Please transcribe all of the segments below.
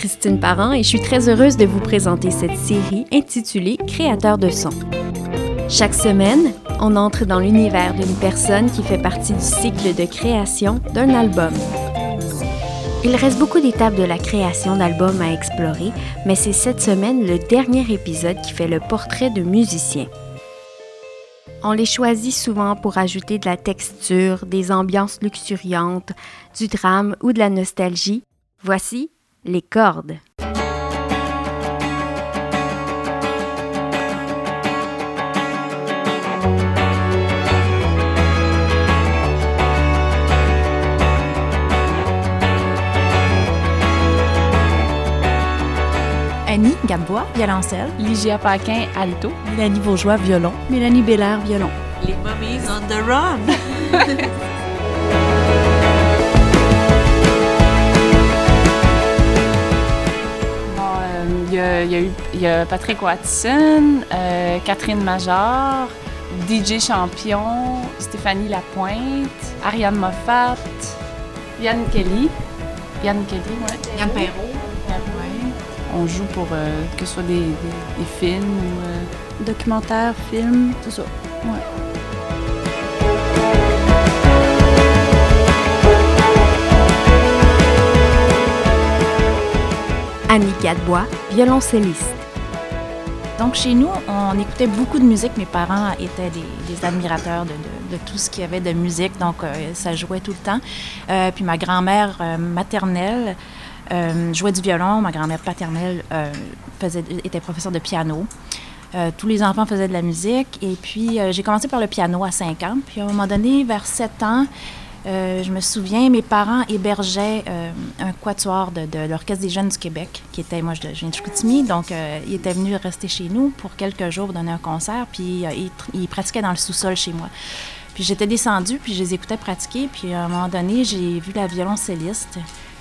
Julie-Christine Parent et je suis très heureuse de vous présenter cette série intitulée Créateur de son. Chaque semaine, on entre dans l'univers d'une personne qui fait partie du cycle de création d'un album. Il reste beaucoup d'étapes de la création d'albums à explorer, mais c'est cette semaine le dernier épisode qui fait le portrait de musiciens. On les choisit souvent pour ajouter de la texture, des ambiances luxuriantes, du drame ou de la nostalgie. Voici les cordes. Annie Gabois, violoncelle. Ligia Paquin, alto. Mélanie Bourgeois, violon. Mélanie Bélair, violon. Les Mummies on the Run. Il y, a, y Patrick Watson, euh, Catherine Major, DJ Champion, Stéphanie Lapointe, Ariane Moffat, Yann Kelly. Yann Kelly, ouais. Yann Perrault. Ouais. On joue pour euh, que ce soit des, des, des films ou. Euh... Documentaires, films, tout ça. Ouais. Annie Gadebois, violoncelliste. Donc chez nous, on écoutait beaucoup de musique. Mes parents étaient des, admirateurs de, tout ce qu'il y avait de musique, donc euh, ça jouait tout le temps. Euh, puis ma grand-mère euh, maternelle jouait du violon, ma grand-mère paternelle était professeure de piano. tous les enfants faisaient de la musique et puis j'ai commencé par le piano à 5 ans. Puis à un moment donné, vers 7 ans, euh, je me souviens, mes parents hébergeaient euh, un quatuor de, l'Orchestre des Jeunes du Québec, qui était, moi je, viens de Chicoutimi, donc euh, ils étaient venus rester chez nous pour quelques jours donner un concert, puis ils, ils, pratiquaient dans le sous-sol chez moi. Puis j'étais descendue, puis je les écoutais pratiquer, puis à un moment donné, j'ai vu la violoncelliste.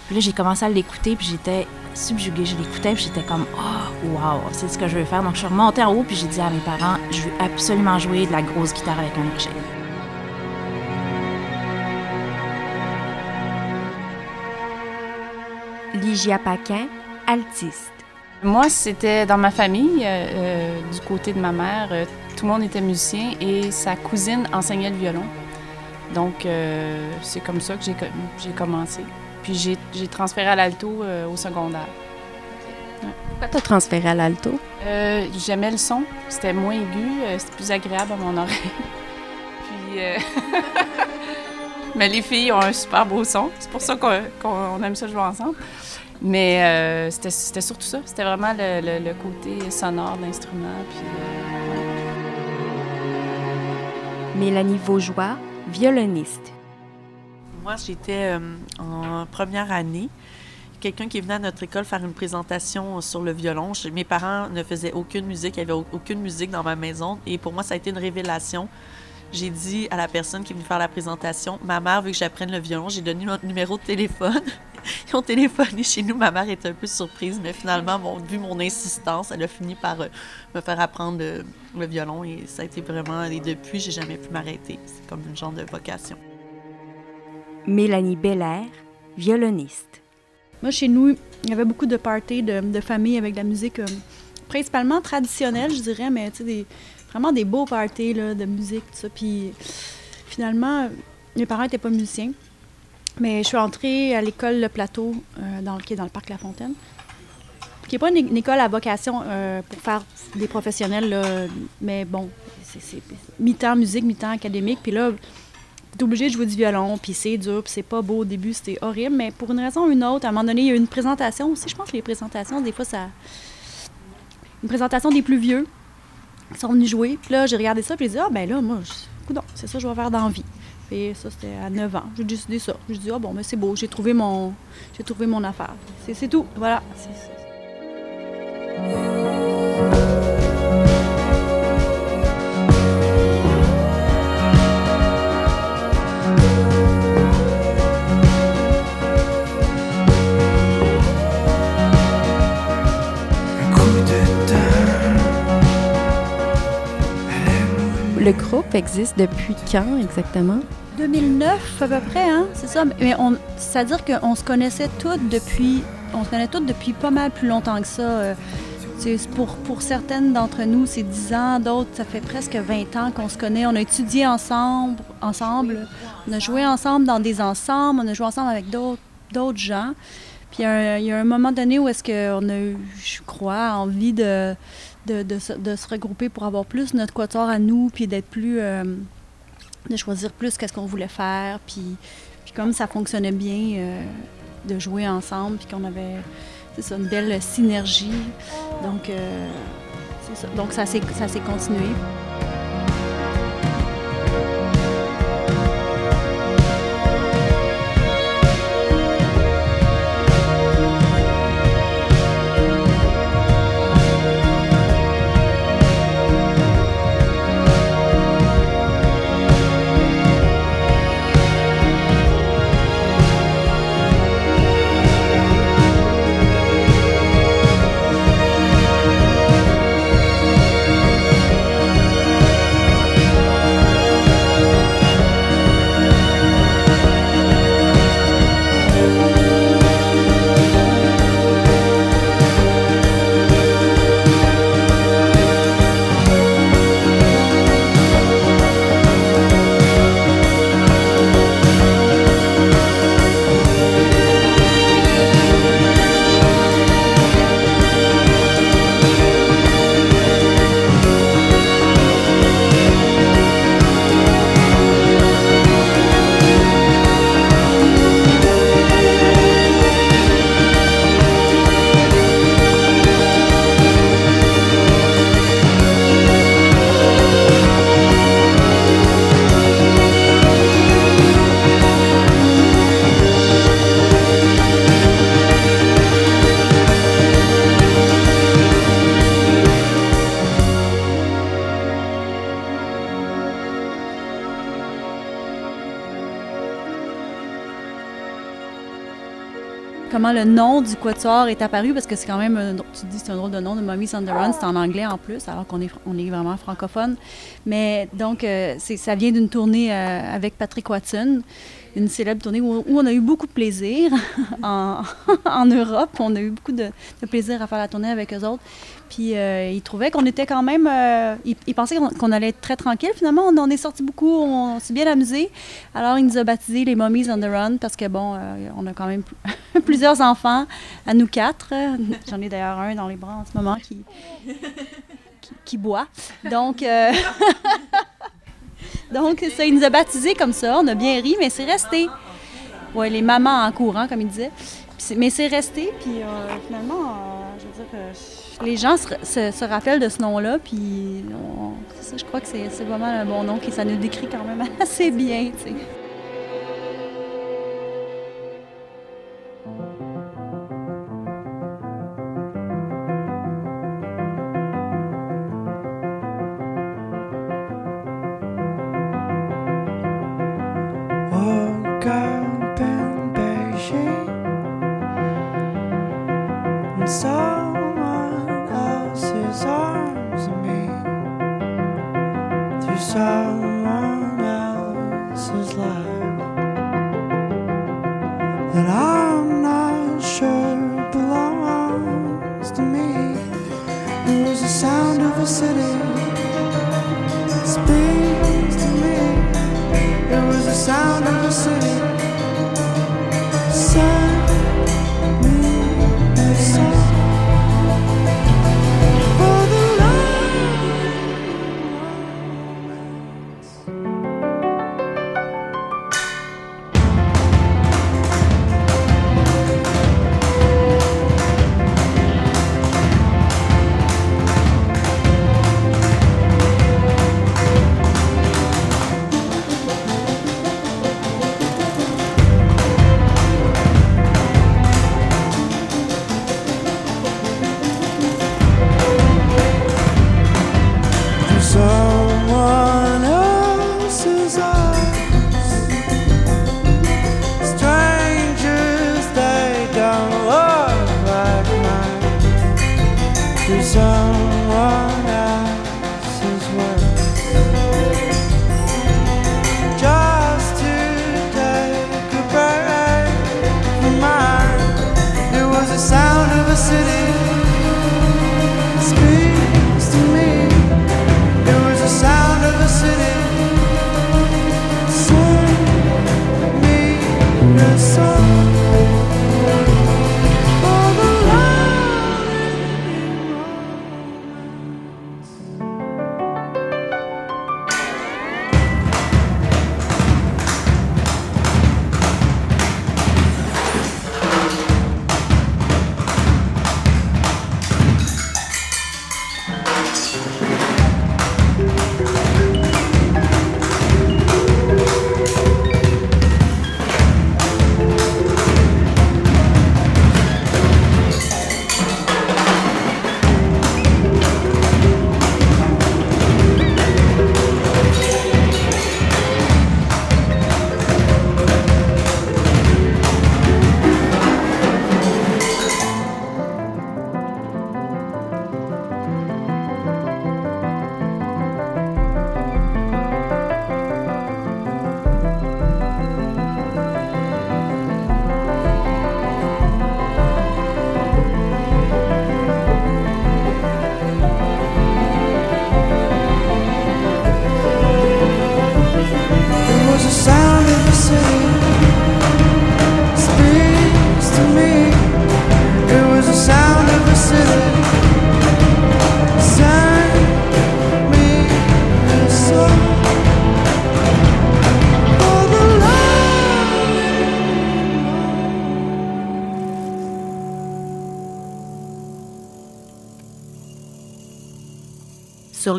Puis là, j'ai commencé à l'écouter, puis j'étais subjuguée. Je puis j'étais comme, oh, wow, c'est ce que je veux faire. Donc je suis remontée en haut, puis j'ai dit à mes parents, je veux absolument jouer de la grosse guitare avec un archet. Ligia Paquin, altiste. Moi, c'était dans ma famille, euh, du côté de ma mère, euh, tout le monde était musicien et sa cousine enseignait le violon. Donc, euh, c'est comme ça que j'ai commencé. Puis j'ai transféré à l'alto euh, au secondaire. Ouais. Pourquoi tu as transféré à l'alto? J'aimais le son, c'était moins aigu, c'était plus agréable à mon oreille. Puis. Mais les filles ont un super beau son. C'est pour ça qu'on qu aime ça jouer ensemble. Mais euh, c'était surtout ça. C'était vraiment le, le, le, côté sonore de l'instrument. Euh... Mélanie Vaugeois, violoniste. Moi, j'étais euh, en première année. Quelqu'un qui venait à notre école faire une présentation sur le violon. Mes parents ne faisaient aucune musique. Il n'y avait aucune musique dans ma maison. Et pour moi, ça a été une révélation j'ai dit à la personne qui est venue faire la présentation, ma mère veut que j'apprenne le violon. J'ai donné mon numéro de téléphone. Ils ont téléphoné chez nous. Ma mère était un peu surprise, mais finalement, bon, vu mon insistance, elle a fini par euh, me faire apprendre le, le, violon et ça a été vraiment. Et depuis, j'ai jamais pu m'arrêter. C'est comme une genre de vocation. Mélanie Belair, violoniste. Moi, chez nous, il y avait beaucoup de parties de, de famille avec de la musique euh, principalement traditionnelle, je dirais, mais tu sais, des vraiment des beaux parties là, de musique, tout ça. Puis finalement, mes parents n'étaient pas musiciens. Mais je suis entrée à l'école Le Plateau, euh, dans, qui est dans le parc La Fontaine, qui n'est pas une, école à vocation euh, pour faire des professionnels, là, mais bon, c'est mi-temps musique, mi-temps académique. Puis là, t'es obligé de jouer du violon, puis c'est dur, puis c'est pas beau au début, c'était horrible. Mais pour une raison ou une autre, à un moment donné, il y a une présentation aussi. Je pense que les présentations, des fois, ça. Une présentation des plus vieux, ils sont venus jouer. Puis là, j'ai regardé ça, puis j'ai dit, ah, ben là, moi, c'est ça que je vais faire dans vie. Puis ça, c'était à 9 ans. J'ai décidé ça. J'ai dit, ah, bon, mais c'est beau, j'ai trouvé mon, j'ai trouvé mon affaire. C'est tout. Voilà. Le groupe existe depuis quand exactement? 2009 à peu près, hein? c'est ça. Mais on, c'est-à-dire qu'on se connaissait toutes depuis on se toutes depuis pas mal plus longtemps que ça. Euh, pour, pour certaines d'entre nous, c'est 10 ans, d'autres, ça fait presque 20 ans qu'on se connaît. On a étudié ensemble, ensemble, on a joué ensemble dans des ensembles, on a joué ensemble avec d'autres gens. Puis il y a un moment donné où est-ce qu'on a eu, je crois, envie de, de, se, regrouper pour avoir plus notre quatuor à nous, puis d'être plus... Euh, de choisir plus qu'est-ce qu'on voulait faire. Puis, comme ça fonctionnait bien euh, de jouer ensemble, puis qu'on avait ça, une belle synergie. Donc, euh, ça. Donc ça s'est continué. Le nom du quatuor est apparu, parce que c'est quand même, tu dis c'est un drôle de nom, de Mummies on the Run, c'est en anglais en plus, alors qu'on est, vraiment francophone. Mais donc, euh, ça vient d'une tournée euh, avec Patrick Watson, une célèbre tournée où, on a eu beaucoup de plaisir en, en, Europe. On a eu beaucoup de, plaisir à faire la tournée avec eux autres. Puis euh, ils trouvaient qu'on était quand même. Euh, ils, pensaient qu'on allait être très tranquille. Finalement, on en est sorti beaucoup. On s'est bien amusé. Alors, ils nous ont baptisé les Mummies on the Run parce que, bon, euh, on a quand même plusieurs enfants, à nous quatre. J'en ai d'ailleurs un dans les bras en ce moment qui, qui, boit. Donc. Donc, ça, il nous a baptisés comme ça. On a bien ri, mais c'est resté. Oui, les mamans en courant, comme il disait. mais c'est resté, puis finalement, je veux dire, que les gens se, rappellent de ce nom-là, puis je crois que c'est vraiment un bon nom, qui ça nous décrit quand même assez bien, tu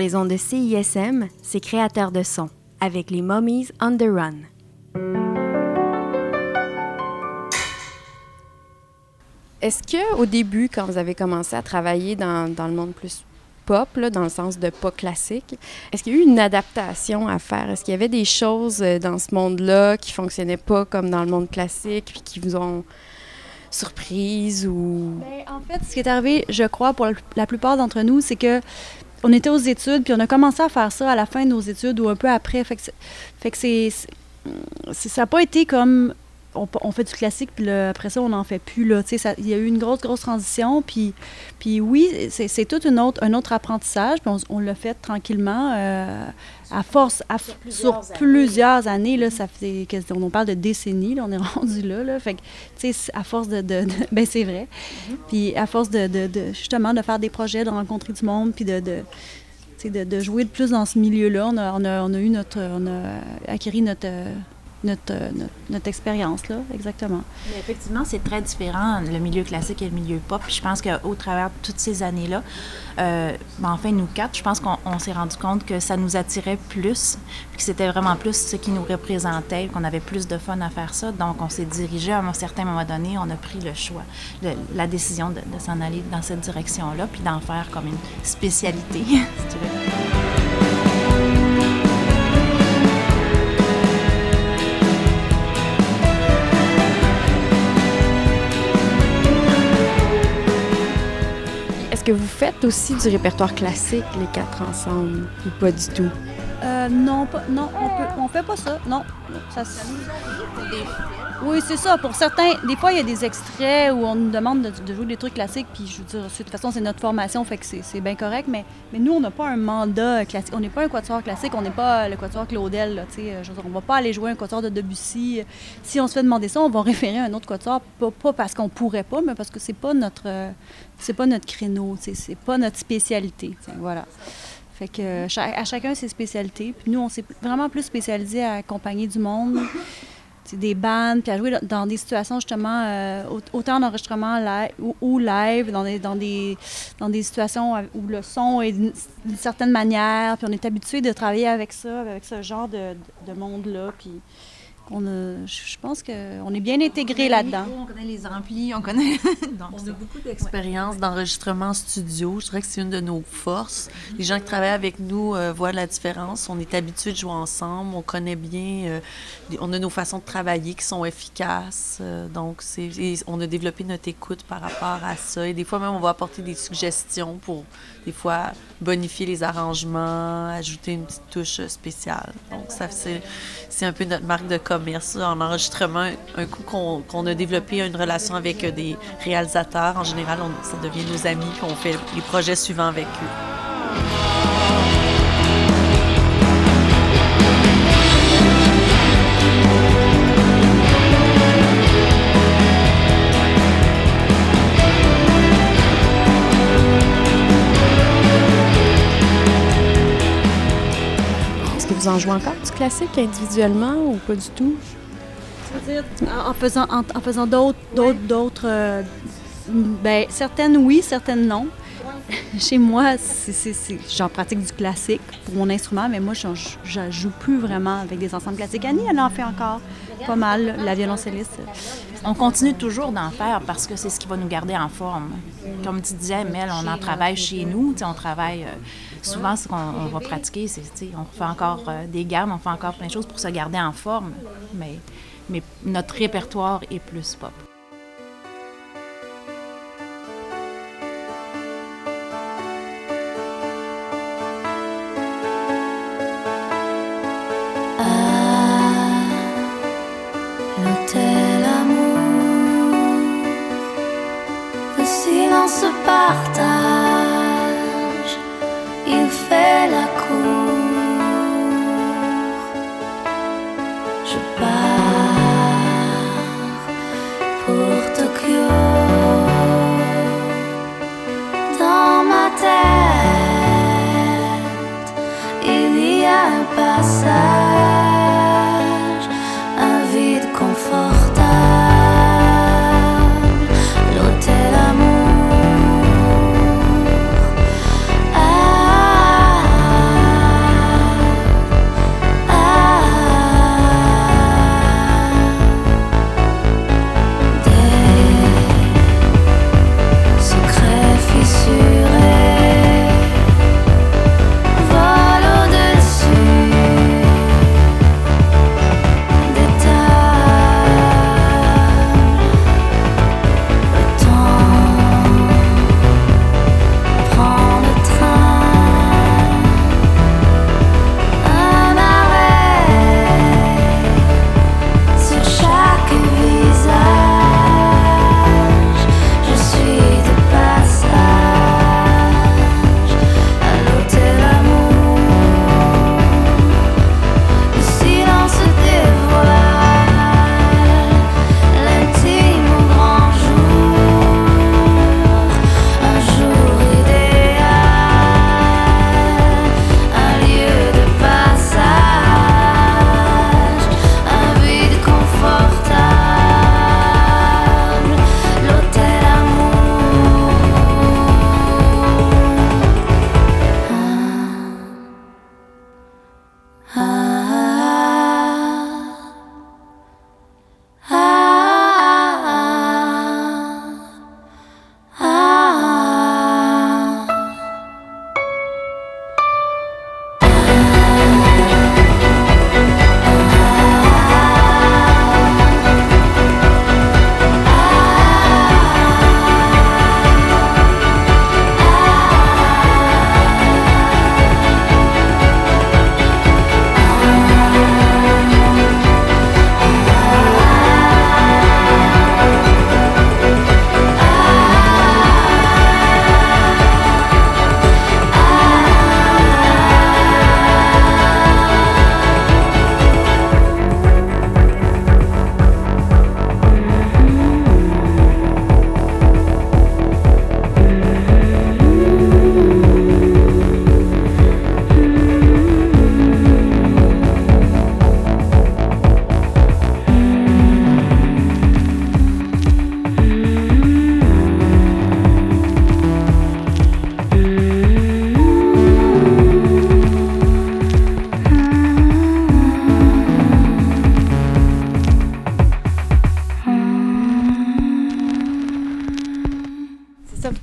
les ondes de CISM, c'est créateur de son, avec les Mummies on the Run. Est-ce que au début, quand vous avez commencé à travailler dans, dans le monde plus pop, là, dans le sens de pas classique, est-ce qu'il y a eu une adaptation à faire? Est-ce qu'il y avait des choses euh, dans ce monde-là qui fonctionnaient pas comme dans le monde classique, puis qui vous ont surprise ou... Ben, en fait, ce qui est arrivé, je crois, pour la plupart d'entre nous, c'est que on était aux études, puis on a commencé à faire ça à la fin de nos études ou un peu après. Fait que, c'est, ça n'a pas été comme on, fait du classique, puis après ça, on n'en fait plus. Là. Il y a eu une grosse, grosse transition. Puis, puis oui, c'est tout une autre, un autre apprentissage. Puis on, l'a fait tranquillement. Euh, à force, sur, plusieurs, années. là, ça fait, on parle de décennies, là, on est rendu là. là fait que, tu sais, à force de. de, ben, c'est vrai. Mm-hmm. Puis à force de, de, justement, de faire des projets, de rencontrer du monde, puis de. de de, de, jouer de plus dans ce milieu-là. On a, on, a, on a, eu notre. On a acquis notre euh, notre, notre, expérience, là, exactement. Effectivement, c'est très différent, le milieu classique et le milieu pop. je pense qu'au travers de toutes ces années-là, euh, ben, enfin, nous quatre, je pense qu'on s'est rendu compte que ça nous attirait plus, que c'était vraiment plus ce qui nous représentait, qu'on avait plus de fun à faire ça. Donc, on s'est dirigé à un certain moment donné, on a pris le choix, la décision de, de s'en aller dans cette direction-là, puis d'en faire comme une spécialité, si tu veux. Est-ce que vous faites aussi du répertoire classique, les quatre ensemble, ou pas du tout? Euh, non, pas, non, on on fait pas ça. Non, ça, oui, c'est ça. Pour certains, des fois, il y a des extraits où on nous demande de, jouer des trucs classiques, puis je veux dire, de toute façon, c'est notre formation, fait que c'est bien correct, mais, mais nous, on n'a pas un mandat classique. On n'est pas un quatuor classique, on n'est pas le quatuor Claudel, là, je veux dire, on va pas aller jouer un quatuor de Debussy. Si on se fait demander ça, on va référer à un autre quatuor, pas, parce qu'on pourrait pas, mais parce que c'est pas notre c'est pas notre créneau, c'est pas notre spécialité. Voilà. Fait que à chacun ses spécialités. Puis nous, on s'est vraiment plus spécialisé à accompagner du monde des bandes, puis à jouer dans des situations justement, euh, autant d'enregistrement live ou, live, dans des, dans, des, dans des situations où le son est d'une certaine manière, puis on est habitué de travailler avec ça, avec ce genre de, de monde-là, puis on je pense qu'on est bien intégré là-dedans. On connaît les amplis, on connaît. on a beaucoup d'expérience d'enregistrement studio. Je dirais que c'est une de nos forces. Les gens qui travaillent avec nous euh, voient la différence. On est habitués de jouer ensemble. On connaît bien. Euh, on a nos façons de travailler qui sont efficaces. Euh, donc, c'est, on a développé notre écoute par rapport à ça. Et des fois, même, on va apporter des suggestions pour, des fois, bonifier les arrangements, ajouter une petite touche spéciale. Donc, ça, c'est, un peu notre marque de commerce en enregistrement, un coup qu'on a développé une relation avec euh, des réalisateurs, en général, on, ça devient nos amis, puis on fait les projets suivants avec eux. Vous en jouez encore du classique individuellement ou pas du tout? En faisant, en, faisant d'autres, d'autres, d'autres, euh, ben, certaines oui, certaines non. Chez moi, j'en pratique du classique pour mon instrument, mais moi, je ne joue plus vraiment avec des ensembles classiques. Annie, elle en fait encore pas mal, la violoncelliste. On continue toujours d'en faire parce que c'est ce qui va nous garder en forme. Comme tu disais, Mel, on en travaille chez nous. On travaille euh, souvent, ce qu'on va pratiquer, c'est on fait encore euh, des gammes, on fait encore plein de choses pour se garder en forme. Mais, mais notre répertoire est plus pop.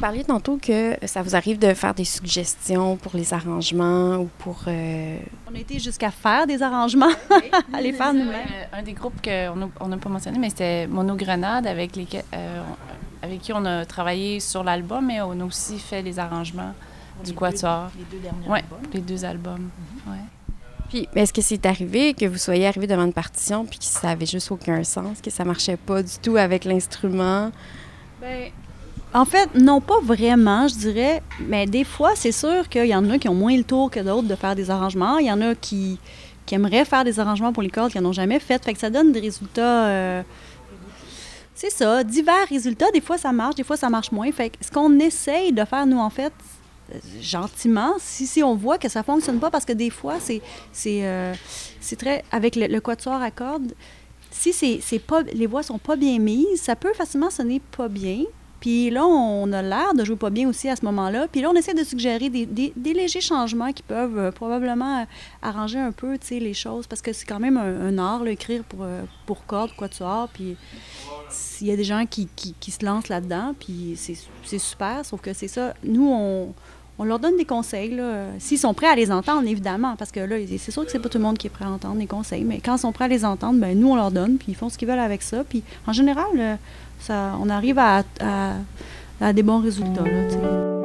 Parliez tantôt que ça vous arrive de faire des suggestions pour les arrangements ou pour... euh, On a été jusqu'à faire des arrangements, à les faire nous-mêmes. Euh, un des groupes qu'on n'a pas mentionné, mais c'était Mono Grenade, avec, lesquels, euh, on- avec qui on a travaillé sur l'album, mais on a aussi fait les arrangements du Quatuor. Les deux derniers Ouais, albums. les deux albums. Ouais. Puis, est-ce que c'est arrivé que vous soyez arrivé devant une partition puis que ça avait juste aucun sens, que ça marchait pas du tout avec l'instrument? Ben, en fait, non, pas vraiment, je dirais. Mais des fois, c'est sûr qu'il y en a qui ont moins le tour que d'autres de faire des arrangements. Il y en a qui, aimeraient faire des arrangements pour les cordes qui n'en ont jamais fait. Fait que ça donne des résultats. euh, c'est ça, divers résultats. Des fois, ça marche, des fois, ça marche moins. Fait que ce qu'on essaye de faire, nous, en fait, gentiment, si, on voit que ça fonctionne pas, parce que des fois, c'est euh, très. Avec le, quatuor à cordes, si les voix sont pas bien mises, ça peut facilement sonner pas bien. Puis là, on a l'air de jouer pas bien aussi à ce moment-là. Puis là, on essaie de suggérer des, des- des légers changements qui peuvent euh, probablement euh, arranger un peu, les choses. Parce que c'est quand même un, art, là, écrire pour, euh, pour cordes, quatuor. Puis s'il y a des gens qui, se lancent là-dedans, puis c'est super. Sauf que c'est ça. Nous, on, leur donne des conseils. S'ils sont prêts à les entendre, évidemment. Parce que là, c'est sûr que c'est pas tout le monde qui est prêt à entendre les conseils. Mais quand ils sont prêts à les entendre, ben nous, on leur donne, puis ils font ce qu'ils veulent avec ça. Puis en général, on arrive à des bons résultats, là,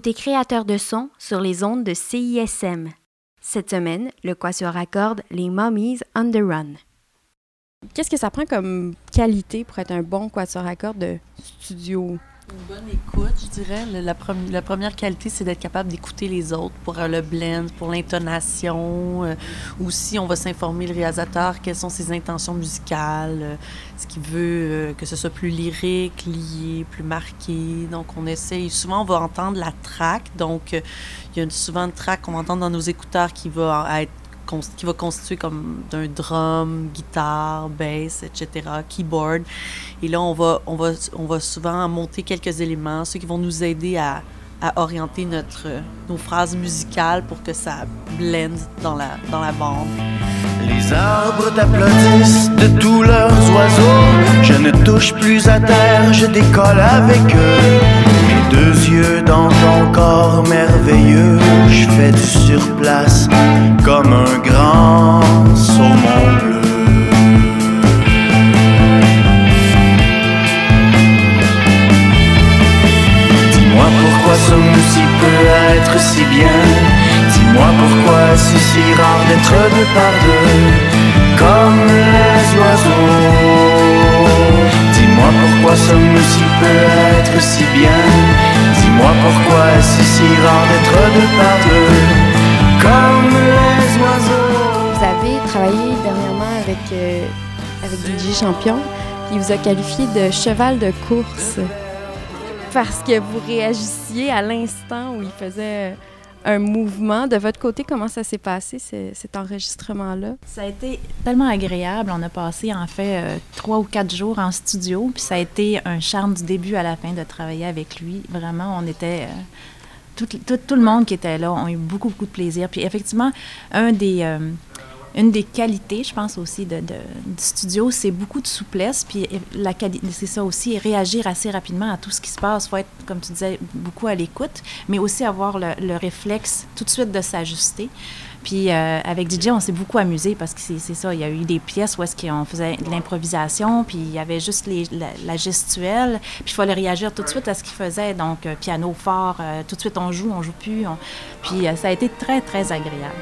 écoutez Créateur de son sur les ondes de CISM. Cette semaine, le Quatuor accorde les Mummies on the Run. Qu'est-ce que ça prend comme qualité pour être un bon quatuor à cordes de studio? Une bonne écoute, je dirais. La, première qualité, c'est d'être capable d'écouter les autres pour euh, le blend, pour l'intonation. euh, aussi, on va s'informer le réalisateur quelles sont ses intentions musicales, euh, ce qu'il veut euh, que ce soit plus lyrique, lié, plus marqué. Donc, on essaye. Souvent, on va entendre la track. Donc, il y a souvent une track qu'on va entendre dans nos écouteurs qui va être qui va constituer comme d'un drum, guitare, bass, etc., keyboard. Et là, on va, on va, on va souvent monter quelques éléments, ceux qui vont nous aider à, à orienter notre, nos phrases musicales pour que ça blende dans la, dans la bande. Les arbres t'applaudissent de tous leurs oiseaux. Je ne touche plus à terre, je décolle avec eux. Deux yeux dans ton corps merveilleux. Je fais du surplace comme un grand saumon bleu. Dis-moi pourquoi sommes-nous si peu à être si bien? Dis-moi pourquoi c'est si rare d'être deux par deux Comme les oiseaux pourquoi sommes-nous si peu être si bien. Dis-moi pourquoi c'est si rare d'être deux par deux Comme les oiseaux. Vous avez travaillé dernièrement avec, euh, avec DJ Champion, qui vous a qualifié de cheval de course. Parce que vous réagissiez à l'instant où il faisait un mouvement. De votre côté, comment ça s'est passé, ce- cet enregistrement-là? Ça a été tellement agréable. On a passé en fait euh, trois ou quatre jours en studio, puis ça a été un charme du début à la fin de travailler avec lui. Vraiment, on était euh, tout le monde qui était là, on a eu beaucoup beaucoup de plaisir. Puis effectivement, un des euh, une des qualités, je pense aussi, de, du studio, c'est beaucoup de souplesse. Puis la c'est ça aussi, réagir assez rapidement à tout ce qui se passe. Il faut être, comme tu disais, beaucoup à l'écoute, mais aussi avoir le, le réflexe tout de suite de s'ajuster. Puis euh, avec DJ, on s'est beaucoup amusé parce que c'est ça, il y a eu des pièces où est-ce qu'on faisait de l'improvisation, puis il y avait juste la, gestuelle, puis il fallait réagir tout de suite à ce qu'il faisait. Donc euh, piano fort, euh, tout de suite on joue, on joue plus. on- Puis ça a été très très agréable.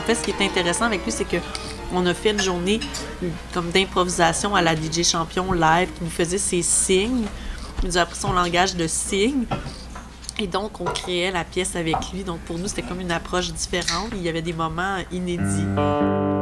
En fait, ce qui est intéressant avec lui, c'est que on a fait une journée comme d'improvisation à la DJ Champion live qui nous faisait ses signes. Il nous a appris son langage de signes. Et donc, on créait la pièce avec lui. Donc, pour nous, c'était comme une approche différente. Il y avait des moments inédits.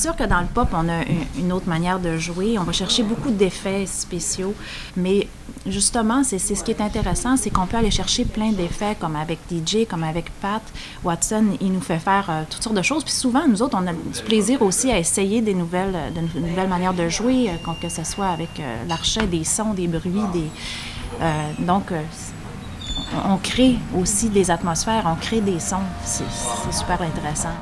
Sûr que dans le pop, on a une, autre manière de jouer. On va chercher beaucoup d'effets spéciaux. Mais justement, c'est c'est ce qui est intéressant, c'est qu'on peut aller chercher plein d'effets, comme avec DJ, comme avec Pat Watson. Il nous fait faire euh, toutes sortes de choses. Puis souvent, nous autres, on a du plaisir aussi à essayer des nouvelles, euh, de nou- nouvelles manières de jouer, euh, que ce soit avec euh, l'archet, des sons, des bruits. Donc, on- crée aussi des atmosphères, on crée des sons. C'est c'est super intéressant.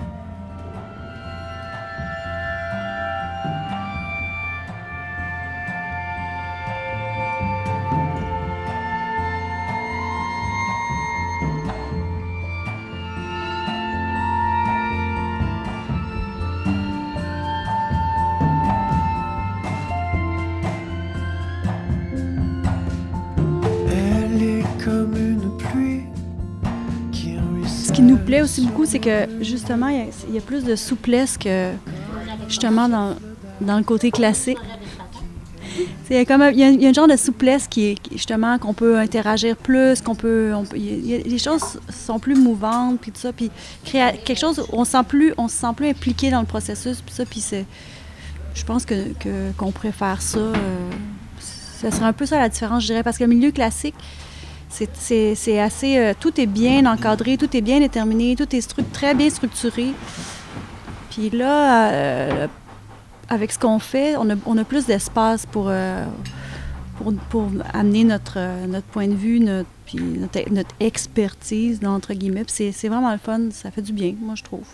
C'est que justement, il y, a, plus de souplesse que justement dans, dans le côté classique. Il y, a comme un- il y a, il y a un genre de souplesse qui est justement qu'on peut interagir plus, qu'on peut, les choses sont plus mouvantes puis tout ça, puis quelque chose on se sent plus, on se sent plus impliqué dans le processus puis ça, puis c'est, je pense que- qu'on préfère ça. euh, ça serait un peu ça la différence, je dirais, parce que le milieu classique, c'est- assez. euh, tout est bien encadré, tout est bien déterminé, tout est très bien structuré. Puis là, euh, avec ce qu'on fait, on a, on a plus d'espace pour, euh, pour, pour amener notre, notre point de vue, notre, notre, expertise, entre guillemets. C'est vraiment le fun, ça fait du bien, moi, je trouve.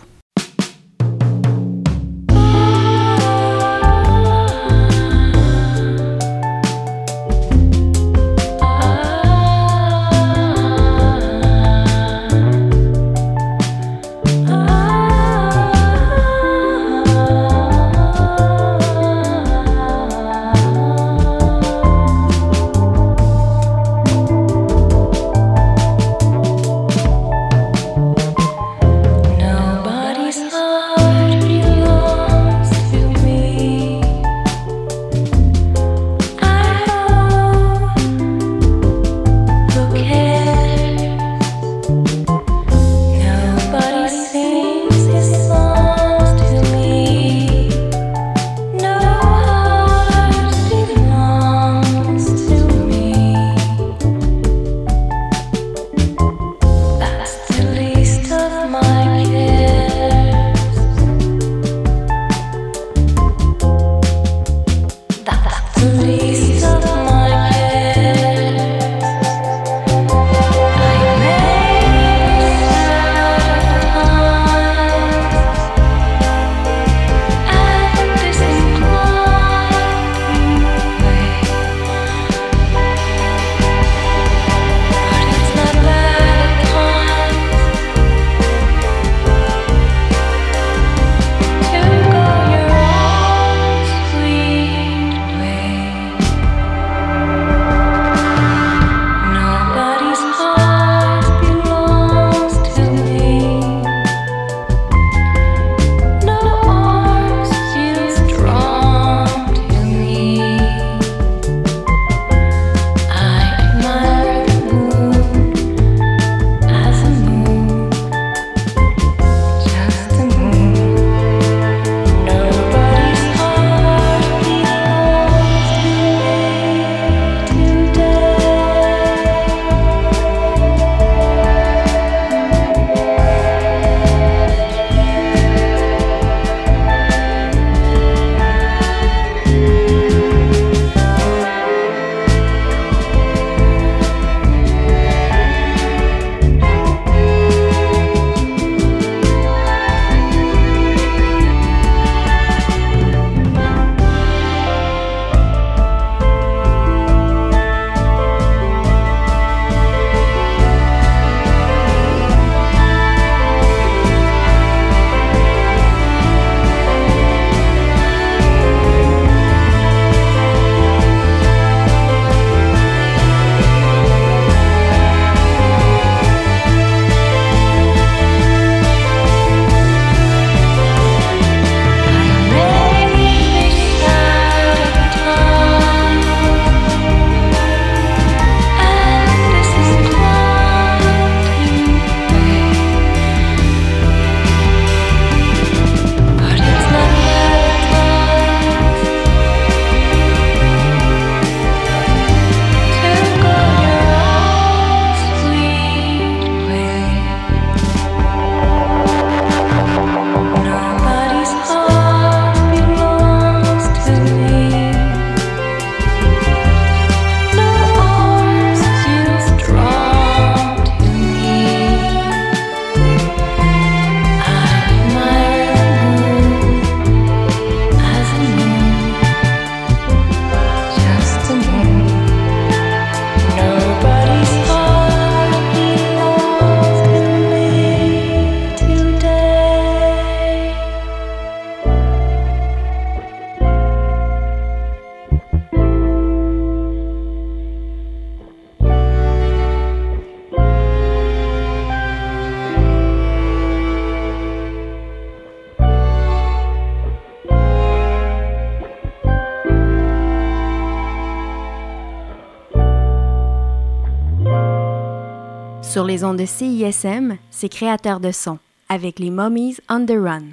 Sur les ondes de CISM, c'est créateur de son, avec les Mummies on the Run.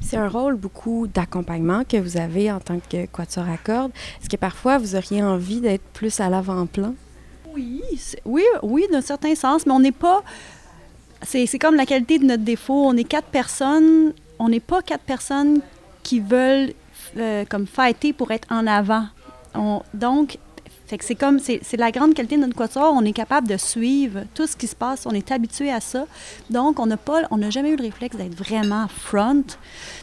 C'est un rôle beaucoup d'accompagnement que vous avez en tant que quatuor à cordes. Est-ce que parfois vous auriez envie d'être plus à l'avant-plan? Oui, oui, oui, d'un certain sens, mais on n'est pas. C'est c'est comme la qualité de notre défaut. On est quatre personnes. On n'est pas quatre personnes qui veulent euh, comme fighter pour être en avant. On- donc, fait que c'est comme c'est la grande qualité de notre quatuor. On est capable de suivre tout ce qui se passe. On est habitué à ça. Donc, on n'a pas, on n'a jamais eu le réflexe d'être vraiment front.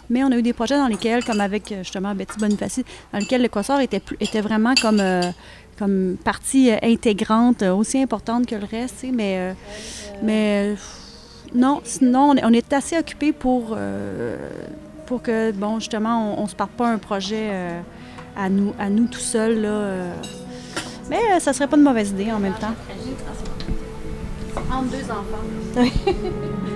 Mais on a eu des projets dans lesquels, comme avec euh, justement Betty Bonifaci, dans lesquels le quatuor était était vraiment comme euh, comme partie euh, intégrante, aussi importante que le reste, mais, non, sinon, on est, assez occupé pour, pour que, bon, justement, on ne se parte pas un projet à, nous, à nous tout seuls, là. Mais euh, ça serait pas une mauvaise idée en même temps. Entre deux enfants.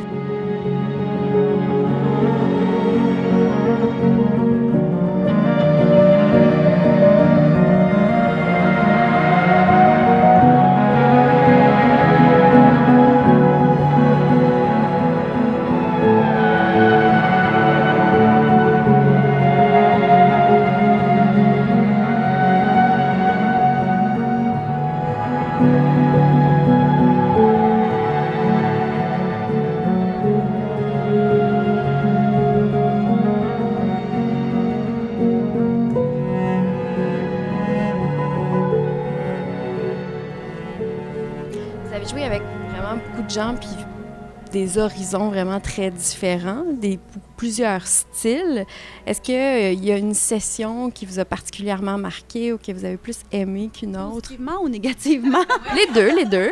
horizons vraiment très différents, des plusieurs styles. Est-ce qu'il y a une session qui vous a particulièrement marqué ou que vous avez plus aimé qu'une autre? Positivement ou négativement? Les deux, les deux.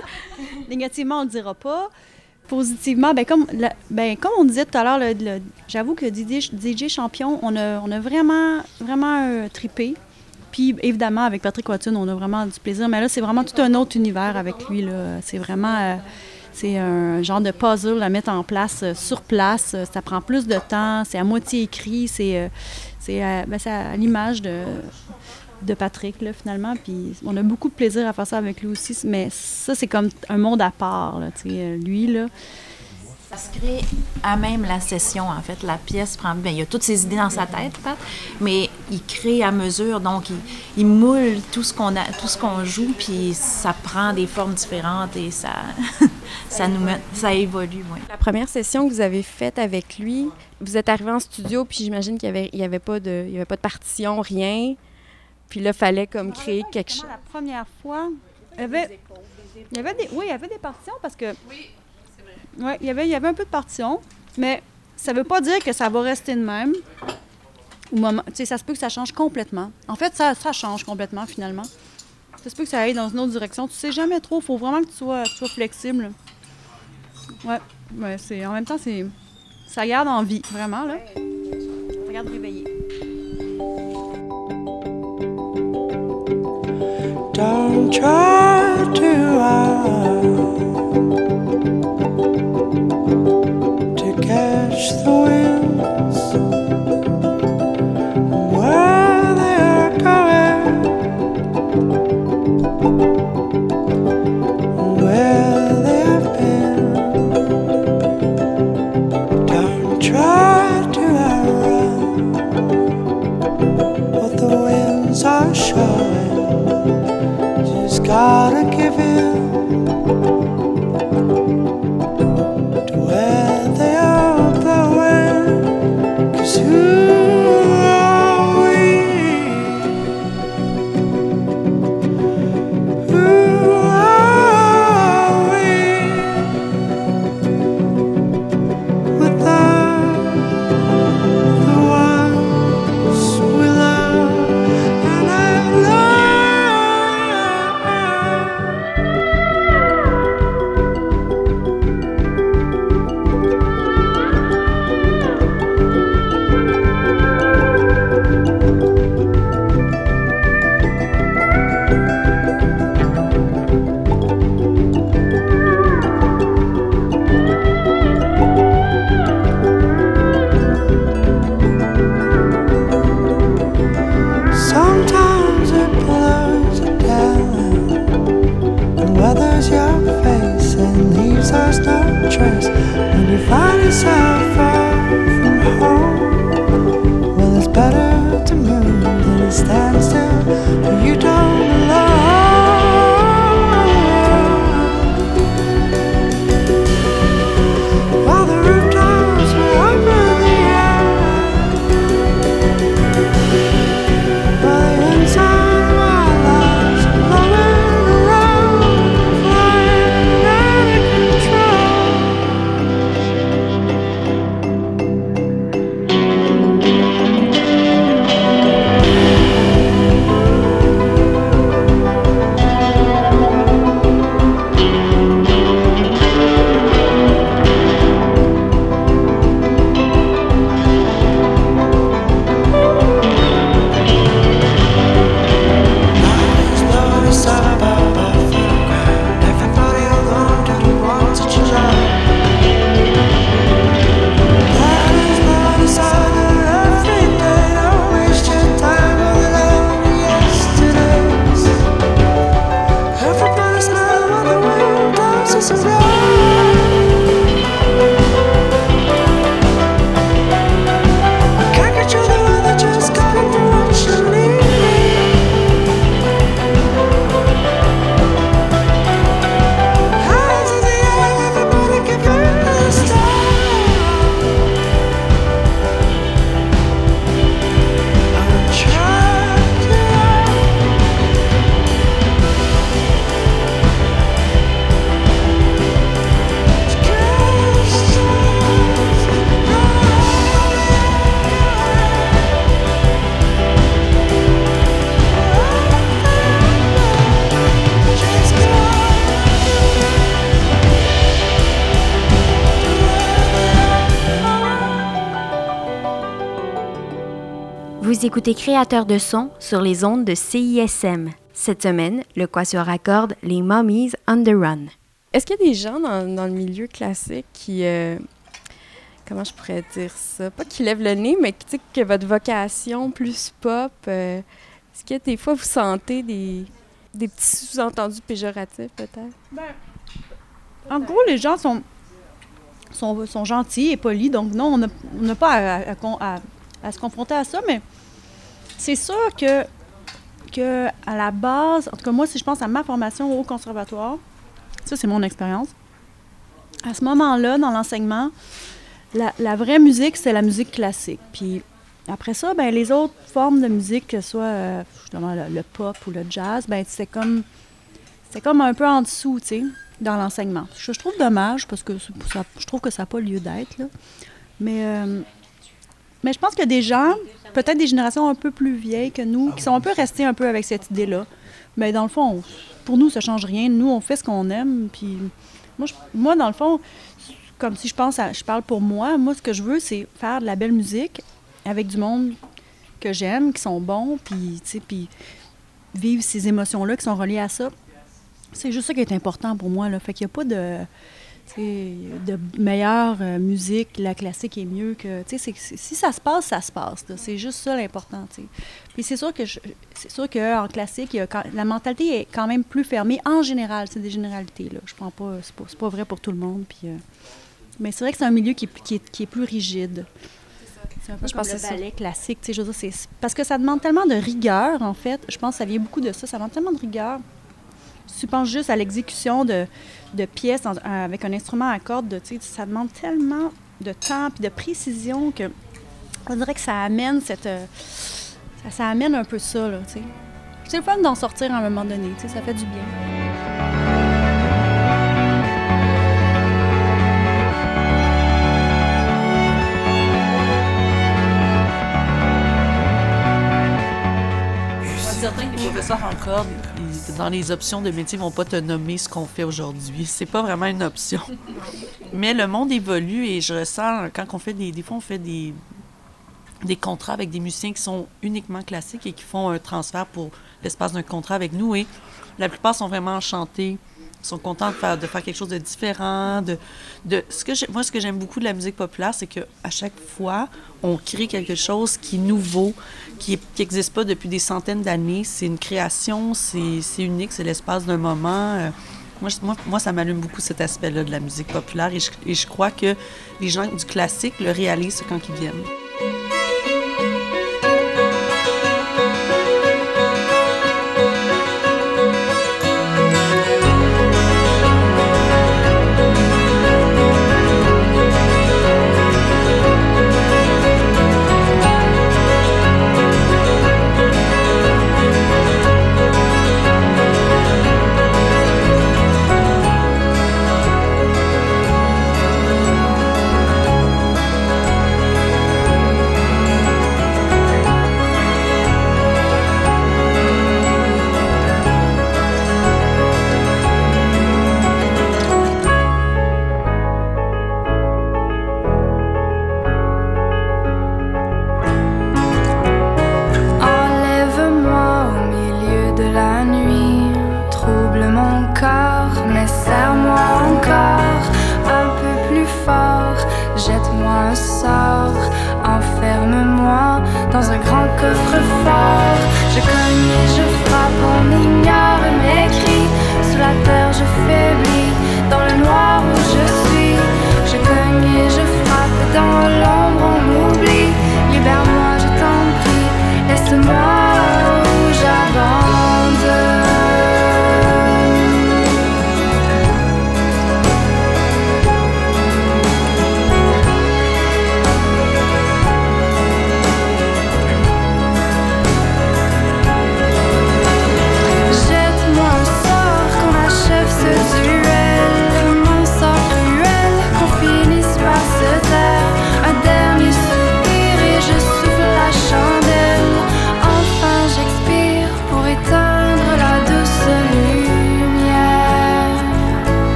Négativement, on ne le dira pas. Positivement, ben comme, la- ben, comme on disait tout à l'heure, j'avoue que DJ, DJ Champion, on a, on a vraiment, vraiment euh, trippé. Puis évidemment, avec Patrick Watson, on a vraiment du plaisir. Mais là, c'est vraiment tout un autre univers avec lui. C'est vraiment euh, c'est un genre de puzzle à mettre en place euh, sur place. Euh, Ça prend plus de temps. C'est à moitié écrit. C'est euh, à, ben, c'est à l'image de, de Patrick, là, finalement. Puis on a beaucoup de plaisir à faire ça avec lui aussi. Mais ça, c'est comme un monde à part, euh, lui, là. Ça se crée à même la session, en fait. La pièce prend. Bien, il a toutes ses idées dans sa tête, Pat, mais il crée à mesure. Donc, il, il moule tout ce qu'on a, tout ce qu'on joue, puis ça prend des formes différentes et ça, ça nous met, ça évolue. La première session que vous avez faite avec lui, vous êtes arrivé en studio, puis j'imagine qu'il n'y avait, il y avait, pas de- il y avait pas de partition, rien. Puis là, fallait comme créer quelque chose. La première fois, il y avait, il y avait des, oui, il y avait des partitions parce que. Oui, Oui, il y avait, un peu de partitions, mais ça ne veut pas dire que ça va rester de même. Au moment, ça se peut que ça change complètement. En fait, ça, ça change complètement finalement. Ça se peut que ça aille dans une autre direction. Tu sais jamais trop. Il faut vraiment que tu sois, tu sois flexible. Ouais, ouais, en même temps c'est ça garde en vie vraiment là. Ça garde réveillé. Don't try to catch the winds. Where they are going, écoutez Créateur de son sur les ondes de CISM. Cette semaine, le Quatuor accorde les Mummies on the Run. Est-ce qu'il y a des gens dans, dans le milieu classique qui. euh, comment je pourrais dire ça? Pas qui lèvent le nez, mais qui disent que votre vocation plus pop. euh, Est-ce que des fois vous sentez des, des petits sous-entendus péjoratifs, peut-être? En gros, les gens sont, sont, sont gentils et polis, donc non, on n'a pas à, à- à con- à- à se confronter à ça, mais c'est sûr que, que à la base, en tout cas moi, si je pense à ma formation au conservatoire, ça c'est mon expérience, à ce moment-là, dans l'enseignement, la, la vraie musique, c'est la musique classique. Puis après ça, ben, les autres formes de musique, que ce soit euh, justement le, pop ou le jazz, ben, c'est comme, comme un peu en dessous, tu sais, dans l'enseignement. Je, trouve dommage parce que je trouve que ça n'a pas lieu d'être. Mais, euh, mais je pense a des gens, peut-être des générations un peu plus vieilles que nous, qui sont un peu restés un peu avec cette idée-là. Mais dans le fond, pour nous, ça change rien. Nous, on fait ce qu'on aime. Puis moi, moi, dans le fond, comme si je pense à, je parle pour moi, moi, ce que je veux, c'est faire de la belle musique avec du monde que j'aime, qui sont bons, puis, puis vivre ces émotions-là qui sont reliées à ça. C'est juste ça qui est important pour moi. Là. Fait qu'il n'y a pas de, de meilleure euh, musique. La classique est mieux que. c'est- Si ça se passe, ça se passe. C'est juste ça l'important. Puis c'est sûr que je- c'est sûr qu'en classique, il y a quand- la mentalité est quand même plus fermée. En général, c'est des généralités. Là. Je prends pas. C'est pas, pas vrai pour tout le monde. Puis, euh, mais c'est vrai que c'est un milieu qui est, plus- qui est, qui est plus rigide. C'est un peu Je comme pense que le c'est ça. ballet classique. je veux dire, parce que ça demande tellement de rigueur, en fait. Je pense que ça vient beaucoup de ça. Ça demande tellement de rigueur. Tu penses juste à l'exécution de, de pièces euh, avec un instrument à cordes, de, ça demande tellement de temps et de précision que on dirait que ça amène cette... euh, ça, amène un peu ça, là, tu sais. C'est le fun d'en sortir à un moment donné, tu sais, ça fait du bien. Les professeurs en dans les options de métier, ils vont pas te nommer ce qu'on fait aujourd'hui. C'est pas vraiment une option. Mais le monde évolue et je ressens, quand on fait des... Des fois, on fait des, des contrats avec des musiciens qui sont uniquement classiques et qui font un transfert pour l'espace d'un contrat avec nous. Et la plupart sont vraiment enchantés, sont contents de faire, de faire quelque chose de différent. De, de, ce que moi, ce que j'aime beaucoup de la musique populaire, c'est qu'à chaque fois, on crée quelque chose qui est nouveau, qui n'existe pas depuis des centaines d'années. C'est une création, c'est unique, c'est l'espace d'un moment. euh, Moi, moi, moi, ça m'allume beaucoup cet aspect-là de la musique populaire et je, et je crois que les gens du classique le réalisent quand ils viennent.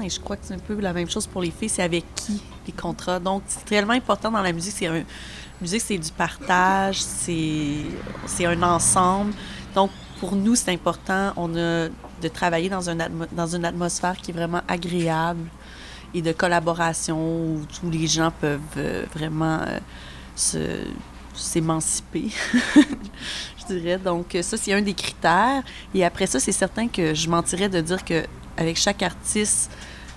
Et je crois que c'est un peu la même chose pour les filles, c'est avec qui les contrats. Donc, c'est tellement important dans la musique, c'est un- musique, c'est du partage, c'est un ensemble. Donc, pour nous, c'est important on a, de travailler dans, un dans une atmosphère qui est vraiment agréable et de collaboration où tous les gens peuvent euh, vraiment euh, s'émanciper, je dirais. Donc, ça, c'est un des critères. Et après ça, c'est certain que je mentirais de dire que avec chaque artiste,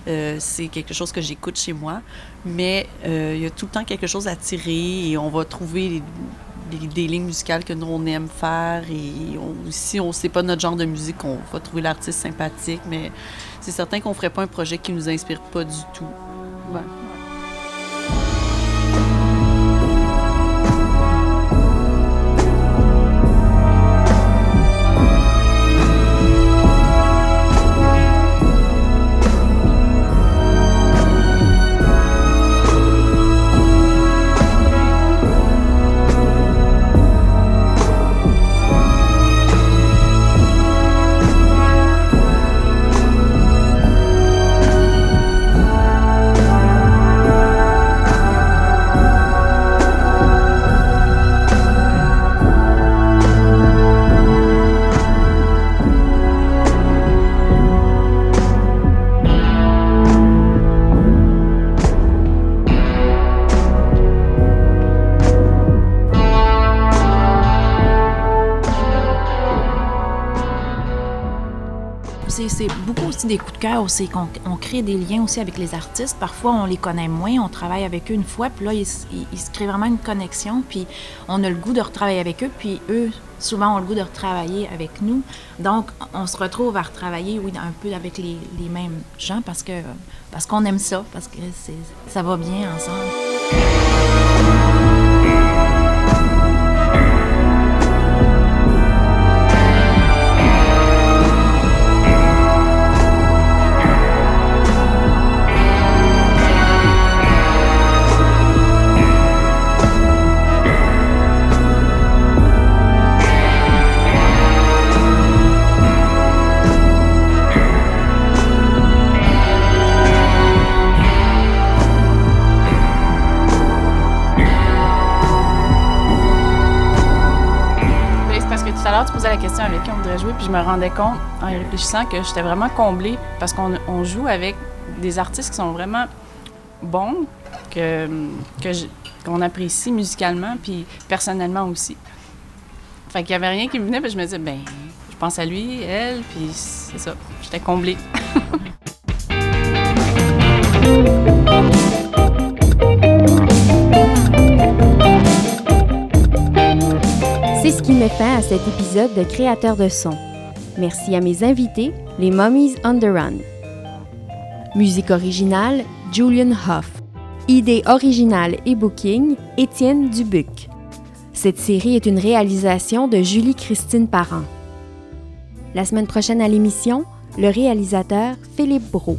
euh, c'est quelque chose que j'écoute chez moi, mais euh, il y a tout le temps quelque chose à tirer et on va trouver des lignes musicales que nous, on aime faire. Et si on sait pas notre genre de musique, on va trouver l'artiste sympathique, mais c'est certain qu'on ferait pas un projet qui nous inspire pas du tout. Aussi des coups de cœur, c'est qu'on on crée des liens aussi avec les artistes. Parfois, on les connaît moins, on travaille avec eux une fois, puis là, il, se- il- il se crée vraiment une connexion, puis on a le goût de retravailler avec eux, puis eux, souvent, ont le goût de retravailler avec nous. Donc, on se retrouve à retravailler, oui, un peu avec les, les mêmes gens, parce que parce qu'on aime ça, parce que ça va bien ensemble. Puis je me rendais compte, en y réfléchissant, que j'étais vraiment comblée parce qu'on on joue avec des artistes qui sont vraiment bons, que, qu'on apprécie musicalement, puis personnellement aussi. Fait qu'il y avait rien qui me venait, puis je me disais, ben, je pense à lui, elle, puis c'est ça. J'étais comblée. C'est ce qui met fin à cet épisode de Créateurs de son. Merci à mes invités, les Mummies on the Run. Musique originale, Julian Hoff. Idée originale et booking, Étienne Dubuc. Cette série est une réalisation de Julie-Christine Parent. La semaine prochaine à l'émission, le réalisateur Philippe Brault.